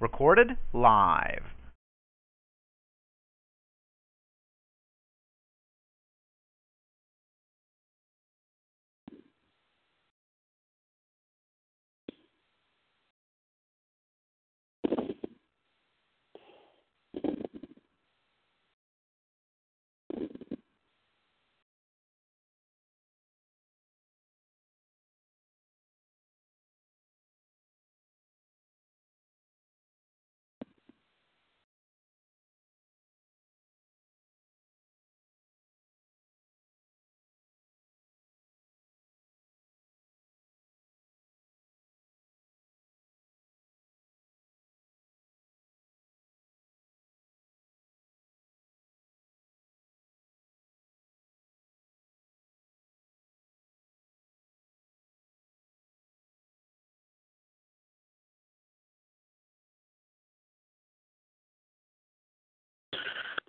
Recorded live.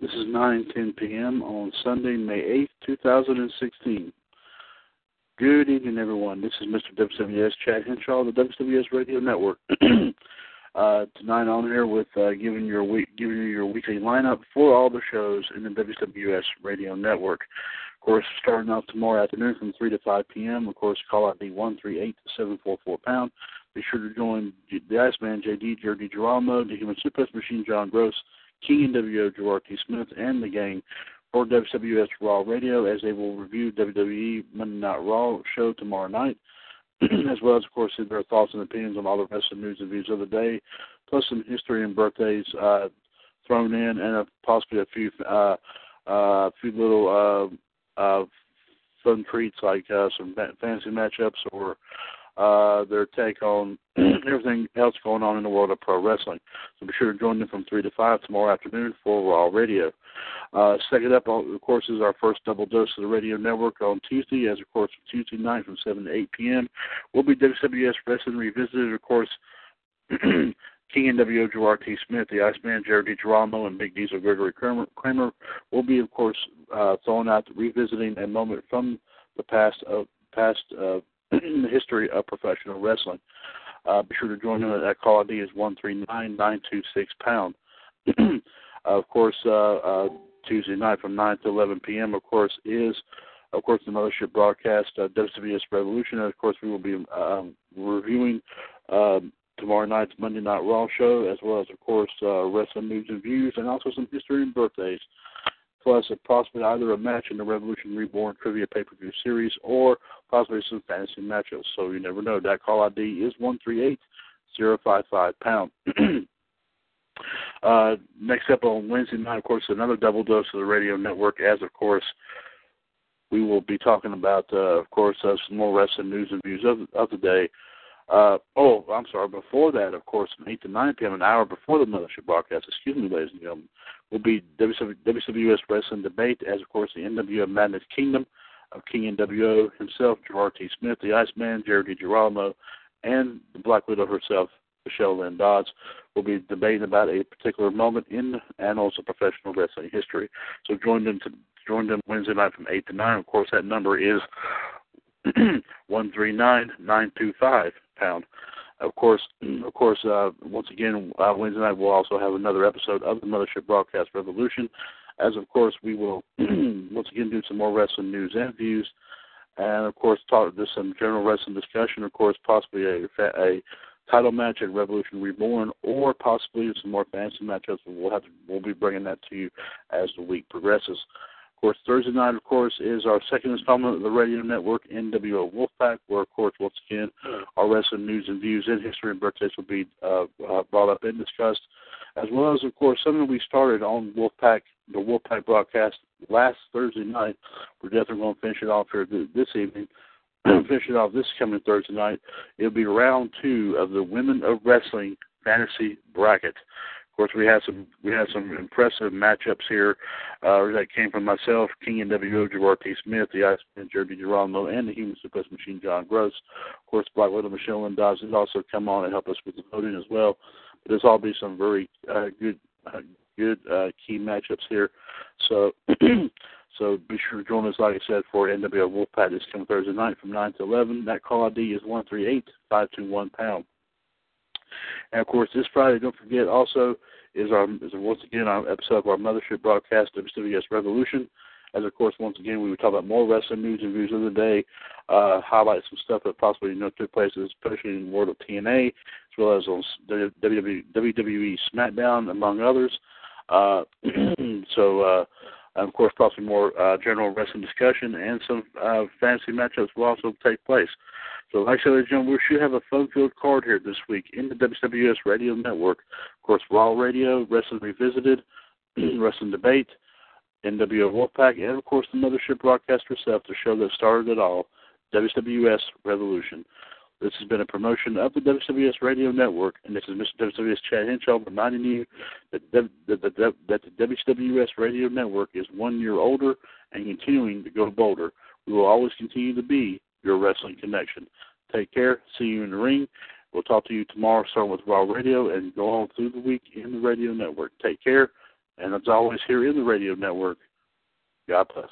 This is 9:10 p.m. on Sunday, May 8th, 2016. Good evening, everyone. This is Mr. WWS Chad Hinshaw, the WWS Radio Network. uh, tonight on here with uh, giving your week, giving you your weekly lineup for all the shows in the WWS Radio Network. Of course, starting off tomorrow afternoon from 3 to 5 p.m. Of course, call out ID 138744 pound. Be sure to join the Iceman JD, Jerry DiGirolamo, the Human Suplex Machine John Gross, King NWO Gerard T. Smith, and the gang for WWS Raw Radio as they will review WWE Monday Night Raw show tomorrow night, as well as, of course, their thoughts and opinions on all the wrestling news and views of the day, plus some history and birthdays uh, thrown in, and uh, possibly a few uh, uh, few little uh, uh, fun treats like uh, some fantasy matchups or uh, their take on everything else going on in the world of pro wrestling. So be sure to join them from 3 to 5 tomorrow afternoon for Raw Radio. Uh, second up, of course, is our first double dose of the radio network on Tuesday, as of course, Tuesday night from 7 to 8 p.m. will be WWS Wrestling Revisited, of course. King NWO Gerard T. Smith, the Iceman Jared DiGirolamo, and Big Diesel Gregory Kramer, Kramer will be, of course, uh, throwing out revisiting a moment from the past of past uh, in the history of professional wrestling. Uh, be sure to join them. That call ID is one three nine nine two six pound. of course, uh, uh, Tuesday night from nine to eleven p.m. Of course is of course the mothership broadcast uh, WWS Revolution. And of course, we will be um, reviewing um, tomorrow night's Monday Night Raw show, as well as of course uh, wrestling news and views, and also some history and birthdays plus possibly either a match in the Revolution Reborn Trivia Pay Per View Series or possibly some fantasy matchups. So you never know. That call ID is one three eight zero five five pound. uh, next up on Wednesday night, of course, another double dose of the radio network. As of course, we will be talking about, uh, of course, uh, some more wrestling news and views of, of the day. Uh, oh, I'm sorry. Before that, of course, from 8 to 9 p.m., an hour before the mothership broadcast, excuse me, ladies and gentlemen, will be WWS Wrestling Debate, as, of course, the NWO Madness Kingdom of King NWO himself, Gerard T. Smith, the Iceman, Jared DiGirolamo, and the Black Widow herself, Michelle Lynn Dodds, will be debating about a particular moment in annals of professional wrestling history. So join them to join them Wednesday night from 8 to 9. Of course, that number is 139925 pound. Of course, of course. Uh, once again, uh, Wednesday night we'll also have another episode of the Mothership Broadcast Revolution. As of course, we will once again do some more wrestling news and views, and of course talk just some general wrestling discussion. Of course, possibly a a title match at Revolution Reborn, or possibly some more fantasy matchups. We'll have to, we'll be bringing that to you as the week progresses. Of course, Thursday night, of course, is our second installment of the radio network, NWO Wolfpack, where, of course, once again, wrestling news and views in history and birthdays will be uh, uh, brought up and discussed, as well as, of course, something we started on Wolfpack, the Wolfpack broadcast last Thursday night. We're definitely going to finish it off here this evening. finish it off this coming Thursday night. It'll be round two of the Women of Wrestling Fantasy Bracket course, we had some we had some impressive matchups here uh, that came from myself, King NWO, Gerard T. Smith, the Iceman, Jeremy Geronimo, and the Human Suplex Machine, John Gross. Of course, Black Widow, Michelle Lynn Dodds has also come on and help us with the voting as well. But there's all be some very uh, good uh, good uh, key matchups here. So. So be sure to join us, like I said, for NWO Wolfpack this coming Thursday night from 9 to 11. That call ID is 138521 pound. And of course, this Friday, don't forget also is our is once again our episode of our mothership broadcast, of WWS Revolution. As of course, once again, we would talk about more wrestling news and views of the day, uh, highlight some stuff that possibly you know took place, especially in the world of TNA, as well as on WWE SmackDown, among others. Uh, so, uh, of course, possibly more uh, general wrestling discussion and some uh, fantasy matchups will also take place. So, like I said, gentlemen, we should have a fun-filled card here this week in the WWS Radio Network. Of course, Raw Radio, Wrestling Revisited, Wrestling Debate, NWO Wolfpack, and of course the Mothership broadcast herself, the show that started it all, WWS Revolution. This has been a promotion of the WWS Radio Network, and this is Mr. WWS Chad Hinshaw reminding you that, that, that, that the WWS Radio Network is one year older and continuing to go bolder. We will always continue to be your wrestling connection. Take care. See you in the ring. We'll talk to you tomorrow, starting with Raw Radio, and go on through the week in the radio network. Take care. And as always, here in the radio network, God bless.